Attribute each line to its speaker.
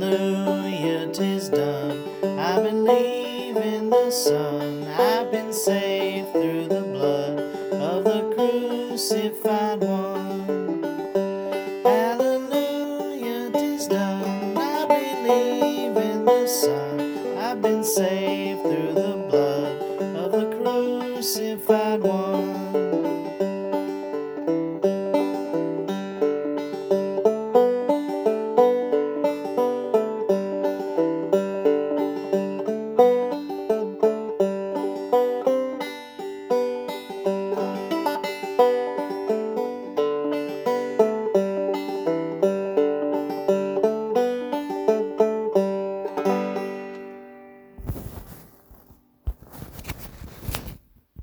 Speaker 1: Hallelujah, tis done. I believe in the Son. I've been saved through the blood of the crucified one. Hallelujah, tis done. I believe in the Son. I've been saved through the blood of the crucified one.